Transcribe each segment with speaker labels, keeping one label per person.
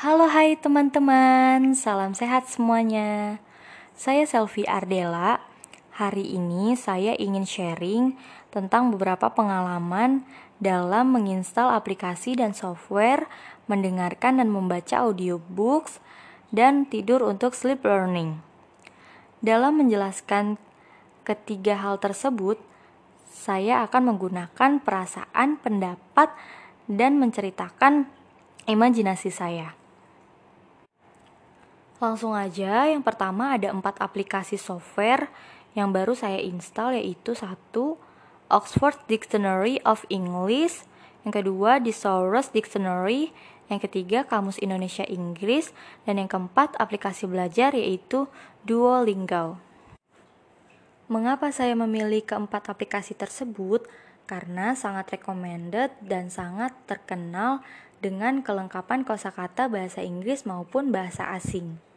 Speaker 1: Halo hai teman-teman, salam sehat semuanya. Saya Selvi Ardela. Hari ini saya ingin sharing tentang beberapa pengalaman dalam menginstal aplikasi dan software, mendengarkan dan membaca audiobooks, dan tidur untuk sleep learning. Dalam menjelaskan ketiga hal tersebut, saya akan menggunakan perasaan, pendapat, dan menceritakan imajinasi saya. Langsung aja, yang pertama ada empat aplikasi software yang baru saya install yaitu satu Oxford Dictionary of English, yang kedua Thesaurus Dictionary, yang ketiga Kamus Indonesia Inggris, dan yang keempat aplikasi belajar yaitu Duolingo. Mengapa saya memilih keempat aplikasi tersebut? Karena sangat recommended dan sangat terkenal dengan kelengkapan kosakata bahasa Inggris maupun bahasa asing.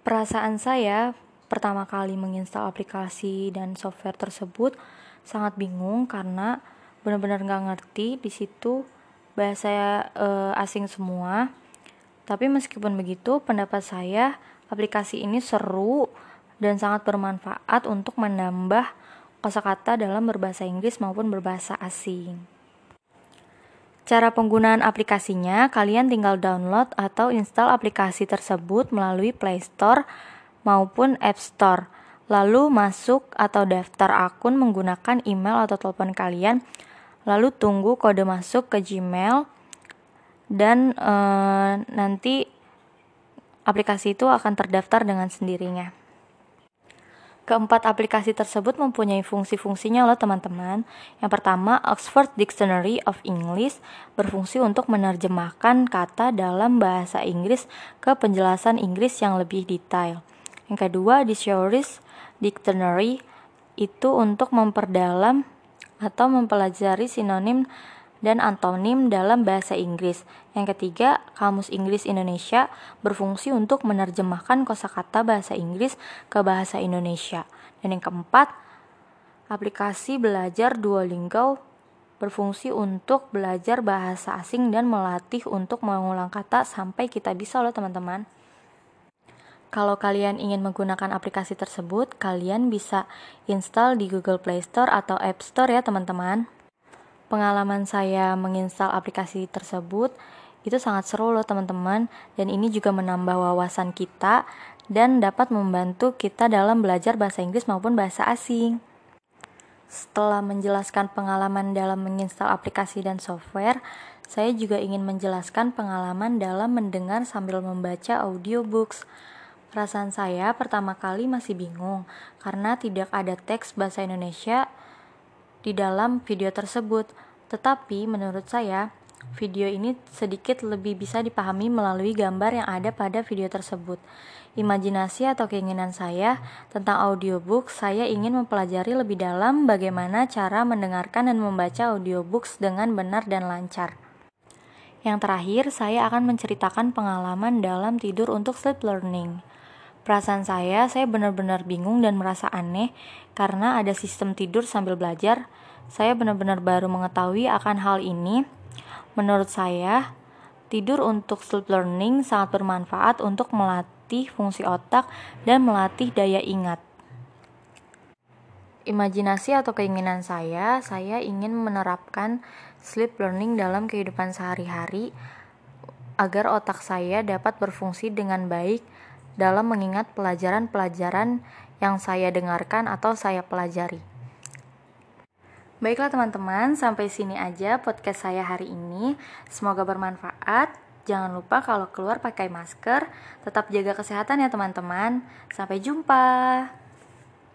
Speaker 1: Perasaan saya pertama kali menginstal aplikasi dan software tersebut sangat bingung karena benar-benar nggak ngerti di situ bahasa e, asing semua. Tapi meskipun begitu, pendapat saya aplikasi ini seru dan sangat bermanfaat untuk menambah kosakata dalam berbahasa Inggris maupun berbahasa asing. Cara penggunaan aplikasinya, kalian tinggal download atau install aplikasi tersebut melalui Play Store maupun App Store. Lalu masuk atau daftar akun menggunakan email atau telepon kalian. Lalu tunggu kode masuk ke Gmail dan e, nanti aplikasi itu akan terdaftar dengan sendirinya. Keempat aplikasi tersebut mempunyai fungsi-fungsinya loh teman-teman. Yang pertama, Oxford Dictionary of English berfungsi untuk menerjemahkan kata dalam bahasa Inggris ke penjelasan Inggris yang lebih detail. Yang kedua, Dictionary Dictionary itu untuk memperdalam atau mempelajari sinonim dan antonim dalam bahasa Inggris. Yang ketiga, Kamus Inggris Indonesia berfungsi untuk menerjemahkan kosakata bahasa Inggris ke bahasa Indonesia. Dan yang keempat, aplikasi belajar Duolingo berfungsi untuk belajar bahasa asing dan melatih untuk mengulang kata sampai kita bisa loh teman-teman. Kalau kalian ingin menggunakan aplikasi tersebut, kalian bisa install di Google Play Store atau App Store ya teman-teman pengalaman saya menginstal aplikasi tersebut itu sangat seru loh teman-teman dan ini juga menambah wawasan kita dan dapat membantu kita dalam belajar bahasa Inggris maupun bahasa asing. Setelah menjelaskan pengalaman dalam menginstal aplikasi dan software, saya juga ingin menjelaskan pengalaman dalam mendengar sambil membaca audiobooks. Perasaan saya pertama kali masih bingung karena tidak ada teks bahasa Indonesia di dalam video tersebut. Tetapi menurut saya, video ini sedikit lebih bisa dipahami melalui gambar yang ada pada video tersebut. Imajinasi atau keinginan saya tentang audiobook, saya ingin mempelajari lebih dalam bagaimana cara mendengarkan dan membaca audiobooks dengan benar dan lancar. Yang terakhir, saya akan menceritakan pengalaman dalam tidur untuk sleep learning. Perasaan saya, saya benar-benar bingung dan merasa aneh karena ada sistem tidur sambil belajar. Saya benar-benar baru mengetahui akan hal ini. Menurut saya, tidur untuk sleep learning sangat bermanfaat untuk melatih fungsi otak dan melatih daya ingat. Imajinasi atau keinginan saya, saya ingin menerapkan sleep learning dalam kehidupan sehari-hari agar otak saya dapat berfungsi dengan baik dalam mengingat pelajaran-pelajaran yang saya dengarkan atau saya pelajari. Baiklah teman-teman, sampai sini aja podcast saya hari ini. Semoga bermanfaat. Jangan lupa kalau keluar pakai masker, tetap jaga kesehatan ya teman-teman. Sampai jumpa.